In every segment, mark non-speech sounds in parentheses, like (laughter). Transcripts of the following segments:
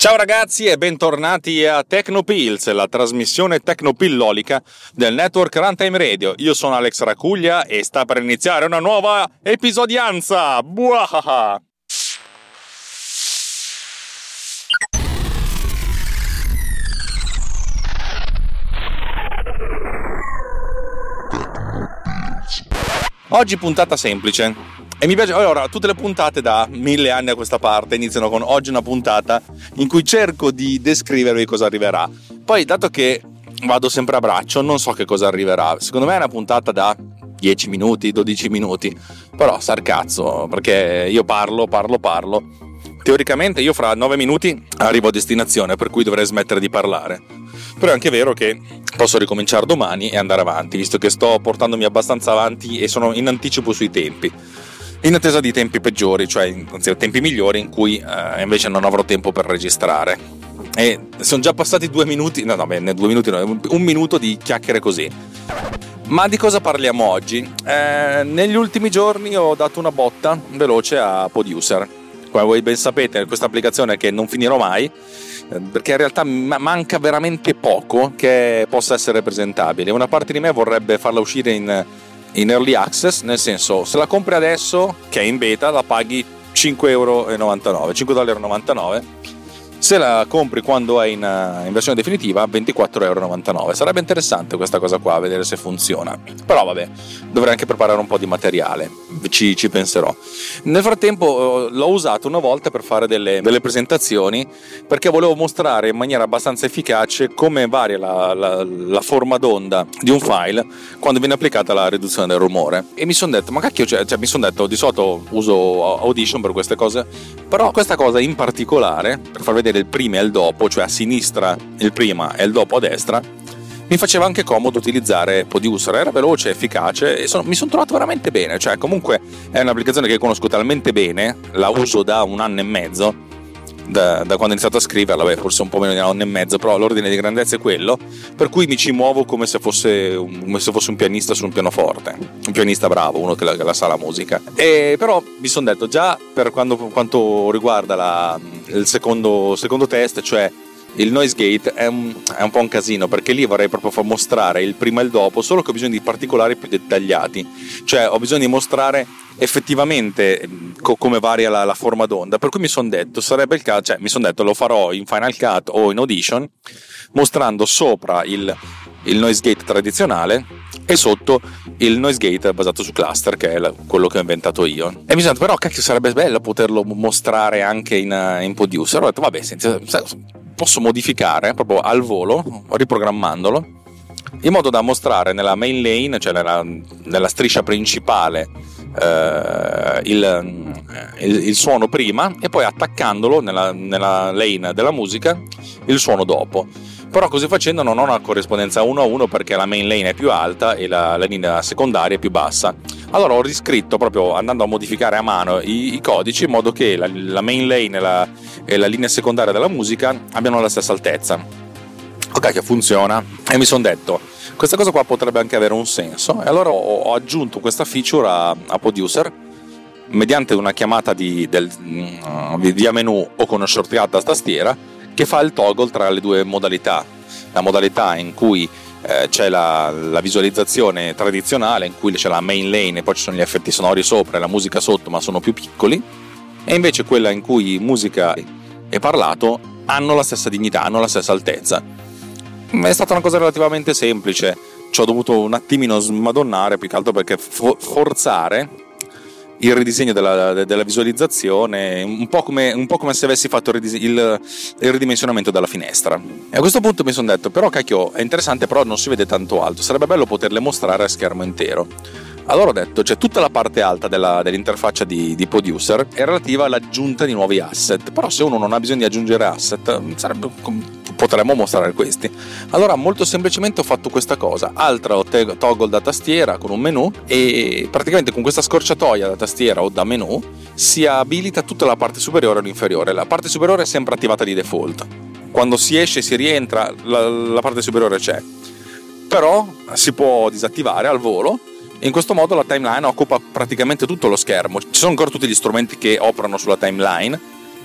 Ciao ragazzi e bentornati a Tecnopills, la trasmissione tecnopillolica del network Runtime Radio. Io sono Alex Racuglia e sta per iniziare una nuova episodianza. Buahaha! Oggi puntata semplice. E mi piace, allora, tutte le puntate da mille anni a questa parte iniziano con oggi una puntata in cui cerco di descrivervi cosa arriverà. Poi, dato che vado sempre a braccio, non so che cosa arriverà. Secondo me è una puntata da 10 minuti, 12 minuti. Però, sarcazzo, perché io parlo, parlo, parlo. Teoricamente io fra 9 minuti arrivo a destinazione, per cui dovrei smettere di parlare. Però è anche vero che posso ricominciare domani e andare avanti, visto che sto portandomi abbastanza avanti e sono in anticipo sui tempi in attesa di tempi peggiori, cioè anzi, tempi migliori in cui eh, invece non avrò tempo per registrare. E sono già passati due minuti, no, no, bene, due minuti, no, un minuto di chiacchiere così. Ma di cosa parliamo oggi? Eh, negli ultimi giorni ho dato una botta veloce a Producer. Come voi ben sapete, questa applicazione che non finirò mai, eh, perché in realtà manca veramente poco che possa essere presentabile. Una parte di me vorrebbe farla uscire in in early access, nel senso se la compri adesso che è in beta la paghi 5,99 euro, 5,99 se la compri quando è in, eh, in versione definitiva 24,99 euro. Sarebbe interessante questa cosa qua, vedere se funziona. Però vabbè, dovrei anche preparare un po' di materiale, ci, ci penserò. Nel frattempo eh, l'ho usato una volta per fare delle, delle, presentazioni perché volevo mostrare in maniera abbastanza efficace come varia la, la, la, forma d'onda di un file quando viene applicata la riduzione del rumore. E mi sono detto, ma cacchio, cioè, cioè mi sono detto, di solito uso Audition per queste cose, però questa cosa in particolare, per far vedere vedere il prima e il dopo, cioè a sinistra il prima e il dopo a destra, mi faceva anche comodo utilizzare Producer, era veloce, efficace e sono, mi sono trovato veramente bene, cioè comunque è un'applicazione che conosco talmente bene, la uso da un anno e mezzo da, da, quando ho iniziato a scriverla, beh, forse un po' meno di un anno e mezzo, però l'ordine di grandezza è quello, per cui mi ci muovo come se fosse un, come se fosse un pianista su un pianoforte, un pianista bravo, uno che la, che la sa la musica. E però mi sono detto, già per quando, quanto riguarda la, il secondo, secondo test, cioè il noise gate è un, è un, po' un casino perché lì vorrei proprio far mostrare il prima e il dopo, solo che ho bisogno di particolari più dettagliati, cioè ho bisogno di mostrare effettivamente co- come varia la, la, forma d'onda, per cui mi sono detto, sarebbe il caso, cioè mi sono detto lo farò in Final Cut o in Audition, mostrando sopra il, il noise gate tradizionale e sotto il noise gate basato su cluster che è la, quello che ho inventato io. E mi sono detto però cacchio sarebbe bello poterlo mostrare anche in, in producer. Ho detto vabbè senti, posso modificare proprio al volo riprogrammandolo in modo da mostrare nella main lane cioè nella, nella striscia principale eh, il, il, il, suono prima e poi attaccandolo nella, nella lane della musica il suono dopo. Però così facendo non ho una corrispondenza 1 a 1 perché la main lane è più alta e la, la linea secondaria è più bassa. Allora ho riscritto proprio andando a modificare a mano i, i codici in modo che la, la main lane e la, e la linea secondaria della musica abbiano la stessa altezza. Ok che funziona. E mi sono detto questa cosa qua potrebbe anche avere un senso. E allora ho, aggiunto questa feature a, a Producer mediante una chiamata di, del, via menu o con una shortcut a tastiera che fa il toggle tra le due modalità. La modalità in cui eh, c'è la, la, visualizzazione tradizionale in cui c'è la main lane e poi ci sono gli effetti sonori sopra e la musica sotto ma sono più piccoli. E invece quella in cui musica e parlato hanno la stessa dignità, hanno la stessa altezza è stata una cosa relativamente semplice. Ci ho dovuto un attimino smadonnare, più che altro perché fo- forzare il ridisegno della, della visualizzazione, un po, come, un po' come se avessi fatto il, il, il, ridimensionamento della finestra. E a questo punto mi sono detto, però cacchio, è interessante, però non si vede tanto alto, sarebbe bello poterle mostrare a schermo intero. Allora ho detto, cioè tutta la parte alta della, dell'interfaccia di, di, Producer è relativa all'aggiunta di nuovi asset, però se uno non ha bisogno di aggiungere asset, sarebbe potremmo mostrare questi. Allora molto semplicemente ho fatto questa cosa, altro toggle da tastiera con un menu e praticamente con questa scorciatoia da tastiera o da menu si abilita tutta la parte superiore o l'inferiore. La parte superiore è sempre attivata di default. Quando si esce e si rientra la, la parte superiore c'è. Però si può disattivare al volo in questo modo la timeline occupa praticamente tutto lo schermo. Ci sono ancora tutti gli strumenti che operano sulla timeline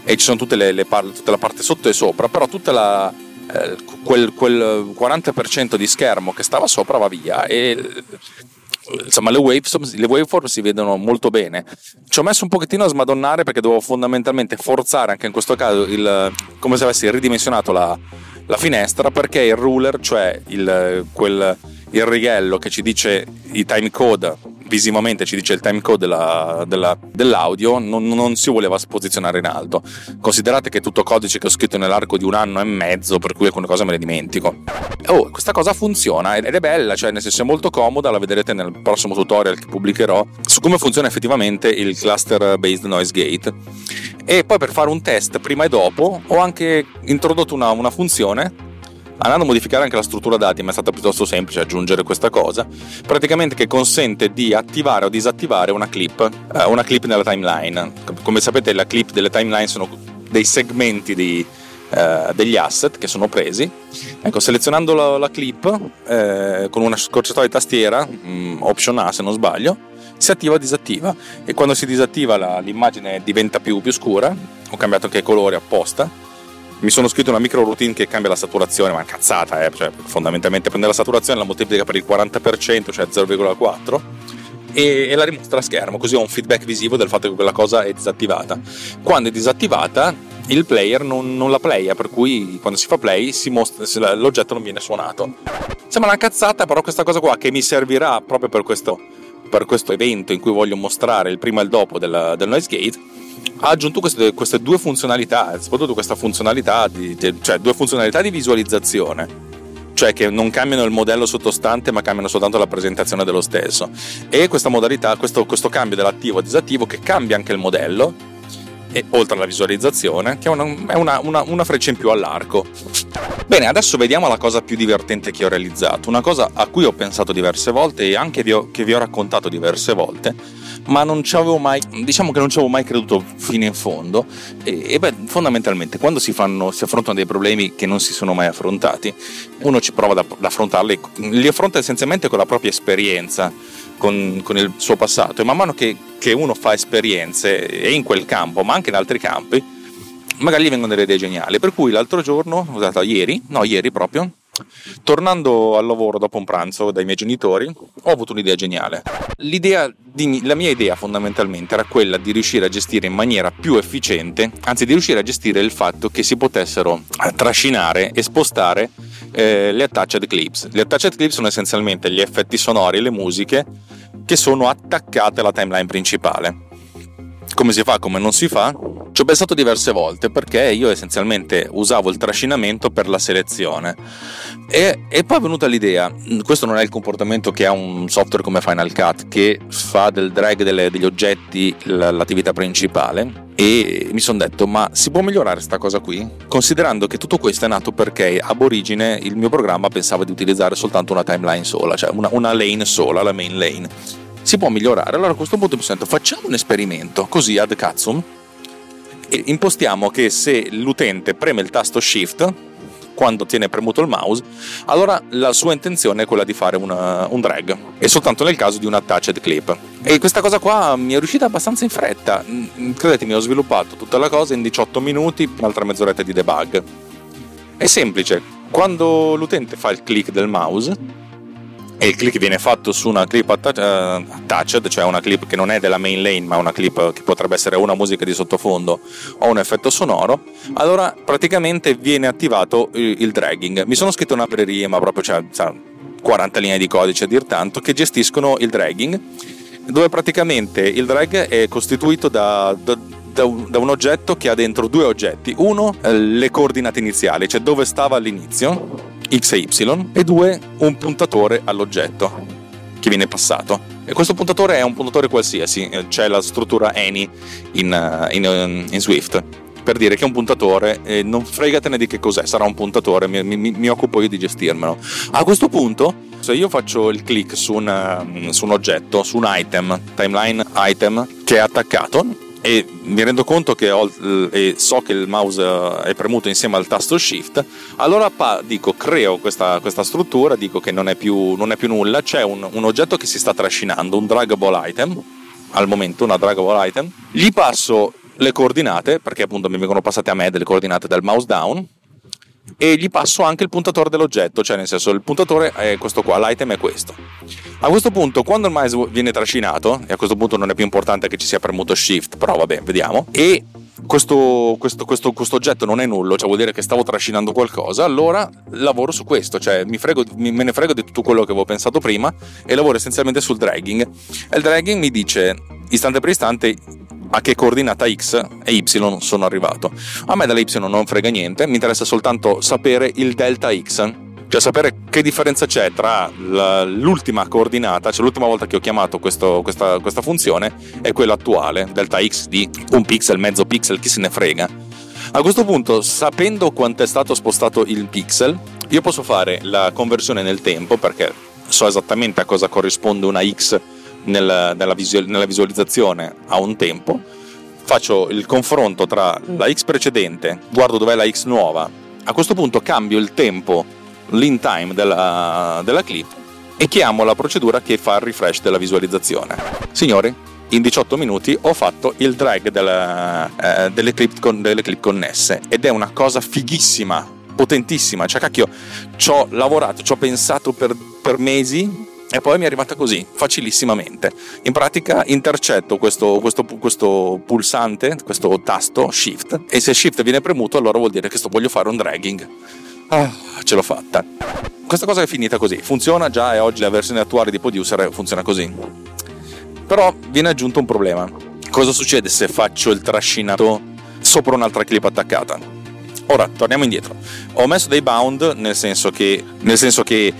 e ci sono tutte le, le par- tutta la parte sotto e sopra, però tutta la, eh, quel, quel 40% di schermo che stava sopra va via e insomma le waveform, le waveform si vedono molto bene ci ho messo un pochettino a smadonnare perché dovevo fondamentalmente forzare anche in questo caso il, come se avessi ridimensionato la, la finestra perché il ruler cioè il, quel, il righello che ci dice i time code visivamente ci dice il timecode della, della, dell'audio, non, non, si voleva posizionare in alto. Considerate che è tutto codice che ho scritto nell'arco di un anno e mezzo, per cui alcune cose me le dimentico. Oh, questa cosa funziona ed è bella, cioè nel senso è molto comoda, la vedrete nel prossimo tutorial che pubblicherò su come funziona effettivamente il cluster based noise gate. E poi per fare un test prima e dopo ho anche introdotto una, una funzione Andando a modificare anche la struttura dati, ma è stata piuttosto semplice aggiungere questa cosa, praticamente che consente di attivare o disattivare una clip, eh, una clip nella timeline. Come sapete la clip delle timeline sono dei segmenti di, eh, degli asset che sono presi. Ecco, selezionando la, la clip eh, con una scorciatoia di tastiera, mh, mm, option A se non sbaglio, si attiva o disattiva e quando si disattiva la, l'immagine diventa più, più scura, ho cambiato anche i colori apposta mi sono scritto una micro routine che cambia la saturazione, ma è cazzata, eh? cioè, fondamentalmente prende la saturazione, la moltiplica per il 40%, cioè 0,4 e, la rimostra a schermo, così ho un feedback visivo del fatto che quella cosa è disattivata. Quando è disattivata, il player non, non la playa, per cui quando si fa play si mostra, l'oggetto non viene suonato. Sembra una cazzata, però questa cosa qua che mi servirà proprio per questo, per questo evento in cui voglio mostrare il prima e il dopo del, del noise gate ha aggiunto queste, queste, due funzionalità, soprattutto questa funzionalità di, cioè due funzionalità di visualizzazione. Cioè che non cambiano il modello sottostante ma cambiano soltanto la presentazione dello stesso. E questa modalità, questo, questo cambio dell'attivo e disattivo che cambia anche il modello e, oltre alla visualizzazione che è, una, una, una, una freccia in più all'arco bene adesso vediamo la cosa più divertente che ho realizzato una cosa a cui ho pensato diverse volte e anche vi ho, che vi ho raccontato diverse volte ma non ci avevo mai, diciamo che non ci avevo mai creduto fino in fondo. E, e beh, fondamentalmente, quando si, fanno, si, affrontano dei problemi che non si sono mai affrontati, uno ci prova ad, affrontarli, li affronta essenzialmente con la propria esperienza, con, con il suo passato. E man mano che, che uno fa esperienze, e in quel campo, ma anche in altri campi, magari gli vengono delle idee geniali. Per cui l'altro giorno, scusate, ieri, no, ieri proprio, Tornando al lavoro dopo un pranzo dai miei genitori, ho avuto un'idea geniale. L'idea di, la mia idea fondamentalmente era quella di riuscire a gestire in maniera più efficiente, anzi di riuscire a gestire il fatto che si potessero trascinare e spostare eh, le attached clips. Le attached clips sono essenzialmente gli effetti sonori e le musiche che sono attaccate alla timeline principale. Come si fa, come non si fa? Ci ho pensato diverse volte perché io essenzialmente usavo il trascinamento per la selezione e, e, poi è venuta l'idea, questo non è il comportamento che ha un software come Final Cut che fa del drag delle, degli oggetti l'attività principale e mi sono detto ma si può migliorare questa cosa qui? Considerando che tutto questo è nato perché ab origine il mio programma pensava di utilizzare soltanto una timeline sola, cioè una, una lane sola, la main lane. Si può migliorare, allora a questo punto mi detto facciamo un esperimento così ad cazzum e impostiamo che se l'utente preme il tasto shift quando tiene premuto il mouse, allora la sua intenzione è quella di fare una, un drag e soltanto nel caso di un attached clip. E questa cosa qua mi è riuscita abbastanza in fretta. Mm, credetemi, ho sviluppato tutta la cosa in 18 minuti, un'altra mezz'oretta di debug. È semplice, quando l'utente fa il click del mouse, e il click viene fatto su una clip attached, cioè una clip che non è della main lane, ma una clip che potrebbe essere una musica di sottofondo o un effetto sonoro, allora praticamente viene attivato il dragging. Mi sono scritto una libreria, ma proprio cioè, 40 linee di codice a dir tanto, che gestiscono il dragging, dove praticamente il drag è costituito da, da da un, oggetto che ha dentro due oggetti. Uno, eh, le coordinate iniziali, cioè dove stava all'inizio, X e Y, e due, un puntatore all'oggetto che viene passato. E questo puntatore è un puntatore qualsiasi, eh, c'è la struttura any in, eh, in, eh, in Swift per dire che è un puntatore e non fregatene di che cos'è, sarà un puntatore, mi, mi, mi, occupo io di gestirmelo. A questo punto, se io faccio il click su un, su un oggetto, su un item, timeline item che è attaccato, e mi rendo conto che ho, e so che il mouse è premuto insieme al tasto shift, allora pa, dico creo questa, questa, struttura, dico che non è più, non è più nulla, c'è un, un, oggetto che si sta trascinando, un draggable item, al momento una draggable item, gli passo le coordinate, perché appunto mi vengono passate a me delle coordinate del mouse down, e gli passo anche il puntatore dell'oggetto, cioè nel senso il puntatore è questo qua, l'item è questo. A questo punto, quando il mouse viene trascinato, e a questo punto non è più importante che ci sia premuto shift, però vabbè, vediamo, e questo, questo, questo, questo, oggetto non è nullo, cioè vuol dire che stavo trascinando qualcosa, allora lavoro su questo, cioè mi frego, mi, me ne frego di tutto quello che avevo pensato prima e lavoro essenzialmente sul dragging. E il dragging mi dice istante per istante a che coordinata x e y sono arrivato. A me dalla y non frega niente, mi interessa soltanto sapere il delta x, cioè sapere che differenza c'è tra l'ultima coordinata, cioè l'ultima volta che ho chiamato questo, questa, questa funzione, e quella attuale, delta x di un pixel, mezzo pixel, chi se ne frega. A questo punto, sapendo quanto è stato spostato il pixel, io posso fare la conversione nel tempo perché so esattamente a cosa corrisponde una x nel, nella, visual, nella visualizzazione a un tempo, faccio il confronto tra la x precedente, guardo dov'è la x nuova, a questo punto cambio il tempo, l'in time della, della clip e chiamo la procedura che fa il refresh della visualizzazione. Signori, in 18 minuti ho fatto il drag della, eh, delle, clip con, delle, clip connesse ed è una cosa fighissima, potentissima. Cioè, cacchio, ci ho lavorato, ci ho pensato per, per mesi e poi mi è arrivata così, facilissimamente. In pratica intercetto questo, questo, questo, pulsante, questo tasto Shift, e se Shift viene premuto allora vuol dire che sto voglio fare un dragging. Ah, ce l'ho fatta. Questa cosa è finita così, funziona già e oggi la versione attuale di Producer funziona così. Però viene aggiunto un problema. Cosa succede se faccio il trascinato sopra un'altra clip attaccata? Ora, torniamo indietro. Ho messo dei bound nel senso che, nel senso che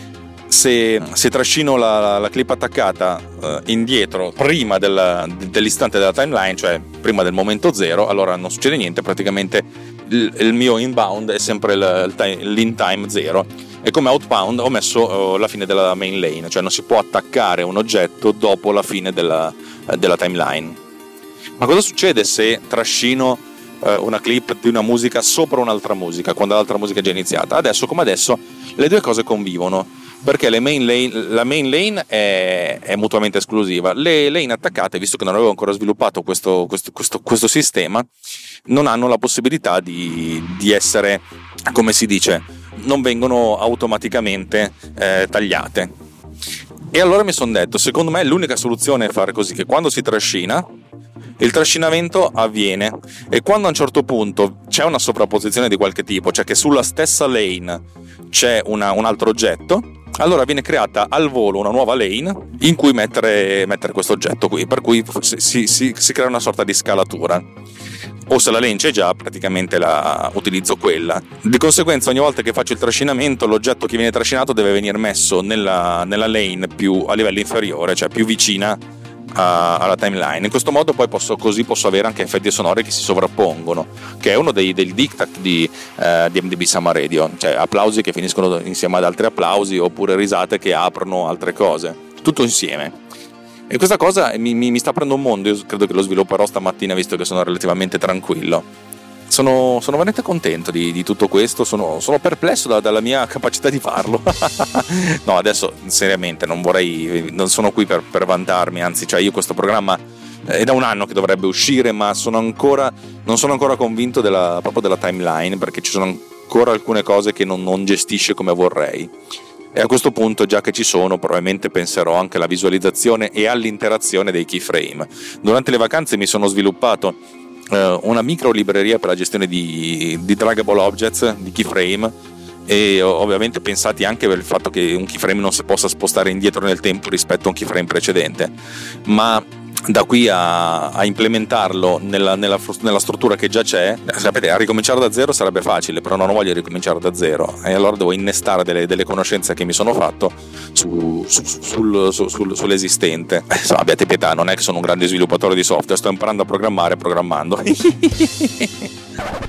se, se trascino la, la, clip attaccata uh, indietro prima del, dell'istante della timeline, cioè prima del momento zero, allora non succede niente, praticamente il, il mio inbound è sempre l'in time zero e come outbound ho messo uh, la fine della main lane, cioè non si può attaccare un oggetto dopo la fine della, uh, della timeline. Ma cosa succede se trascino una clip di una musica sopra un'altra musica, quando l'altra musica è già iniziata? Adesso come adesso le due cose convivono perché main lane, la main lane è, è, mutuamente esclusiva. Le lane attaccate, visto che non avevo ancora sviluppato questo, questo, questo, questo sistema, non hanno la possibilità di, di, essere, come si dice, non vengono automaticamente eh, tagliate. E allora mi sono detto, secondo me l'unica soluzione è fare così, che quando si trascina, il trascinamento avviene e quando a un certo punto c'è una sovrapposizione di qualche tipo, cioè che sulla stessa lane c'è una, un altro oggetto, allora viene creata al volo una nuova lane in cui mettere, mettere questo oggetto qui, per cui si, si, si, crea una sorta di scalatura. O se la lane c'è già, praticamente la, utilizzo quella. Di conseguenza, ogni volta che faccio il trascinamento, l'oggetto che viene trascinato deve venire messo nella, nella lane più a livello inferiore, cioè più vicina alla timeline. In questo modo poi posso, così posso avere anche effetti sonori che si sovrappongono, che è uno dei, dei diktat di, eh, di MDB Summer Radio, cioè applausi che finiscono insieme ad altri applausi oppure risate che aprono altre cose, tutto insieme. E questa cosa mi, mi, mi sta aprendo un mondo, io credo che lo svilupperò stamattina visto che sono relativamente tranquillo sono, sono, veramente contento di, di tutto questo, sono, sono perplesso da, dalla mia capacità di farlo. (laughs) no, adesso seriamente non vorrei, non sono qui per, per vantarmi, anzi, cioè io questo programma è da un anno che dovrebbe uscire, ma sono ancora, non sono ancora convinto della, proprio della timeline perché ci sono ancora alcune cose che non, non gestisce come vorrei. E a questo punto, già che ci sono, probabilmente penserò anche alla visualizzazione e all'interazione dei keyframe. Durante le vacanze mi sono sviluppato eh, una micro libreria per la gestione di, di draggable objects, di keyframe e ovviamente pensati anche per il fatto che un keyframe non si possa spostare indietro nel tempo rispetto a un keyframe precedente. Ma da qui a, a implementarlo nella, nella, nella, struttura che già c'è, sapete, a ricominciare da zero sarebbe facile, però non voglio ricominciare da zero e allora devo innestare delle, delle conoscenze che mi sono fatto su, su, sul, sul, sull'esistente. Eh, insomma, abbiate pietà, non è che sono un grande sviluppatore di software, sto imparando a programmare programmando. (laughs)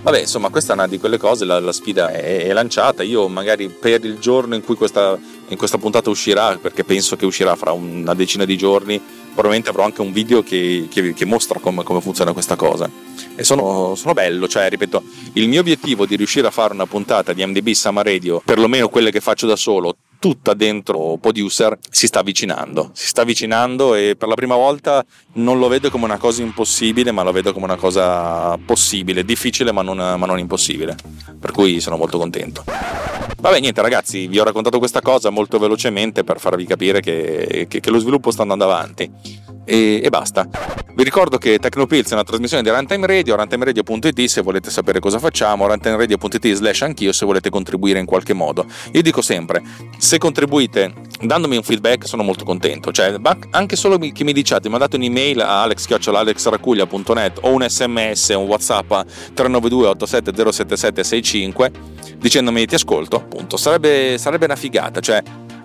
Vabbè, insomma, questa è una di quelle cose, la, la sfida è, è, lanciata. Io magari per il giorno in cui questa, in questa puntata uscirà, perché penso che uscirà fra una decina di giorni, probabilmente avrò anche un video che, che, che mostra come, come, funziona questa cosa. E sono, sono, bello, cioè, ripeto, il mio obiettivo di riuscire a fare una puntata di MDB Summer Radio, perlomeno quelle che faccio da solo, tutta dentro Producer si sta avvicinando, si sta avvicinando e per la prima volta non lo vedo come una cosa impossibile, ma lo vedo come una cosa possibile, difficile ma non, ma non impossibile, per cui sono molto contento. Vabbè, niente ragazzi, vi ho raccontato questa cosa molto velocemente per farvi capire che, che, che lo sviluppo sta andando avanti e, e basta. Vi ricordo che Tecnopills è una trasmissione di Runtime Radio, runtimeradio.it se volete sapere cosa facciamo, runtimeradio.it slash anch'io se volete contribuire in qualche modo. Io dico sempre, se contribuite dandomi un feedback sono molto contento, cioè anche solo che mi diciate, mandate un'email a alex.alexracuglia.net o un sms, un whatsapp a 392 87 dicendomi ti ascolto, appunto, sarebbe, sarebbe una figata, cioè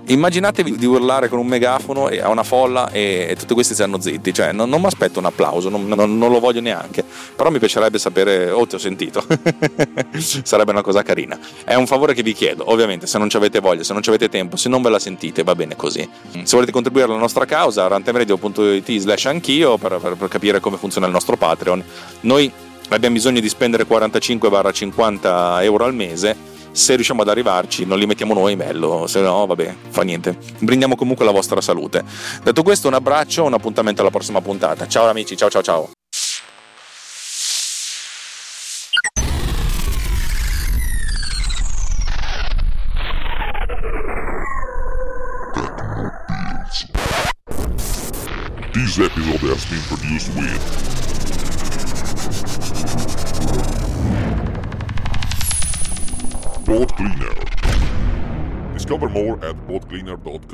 immaginatevi di urlare con un megafono a una folla e, tutti questi stanno zitti, cioè non, non mi aspetto un applauso, non, non, non, lo voglio neanche, però mi piacerebbe sapere, oh ti ho sentito, (laughs) sarebbe una cosa carina. È un favore che vi chiedo, ovviamente se non ci avete voglia, se non ci avete tempo, se non ve la sentite va bene così. Se volete contribuire alla nostra causa, rantemradio.it slash anch'io per, per, per capire come funziona il nostro Patreon, noi abbiamo bisogno di spendere 45-50 euro al mese se riusciamo ad arrivarci non li mettiamo noi meglio se no vabbè fa niente. Brindiamo comunque la vostra salute. Detto questo un abbraccio un appuntamento alla prossima puntata. Ciao amici ciao ciao ciao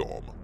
Storm.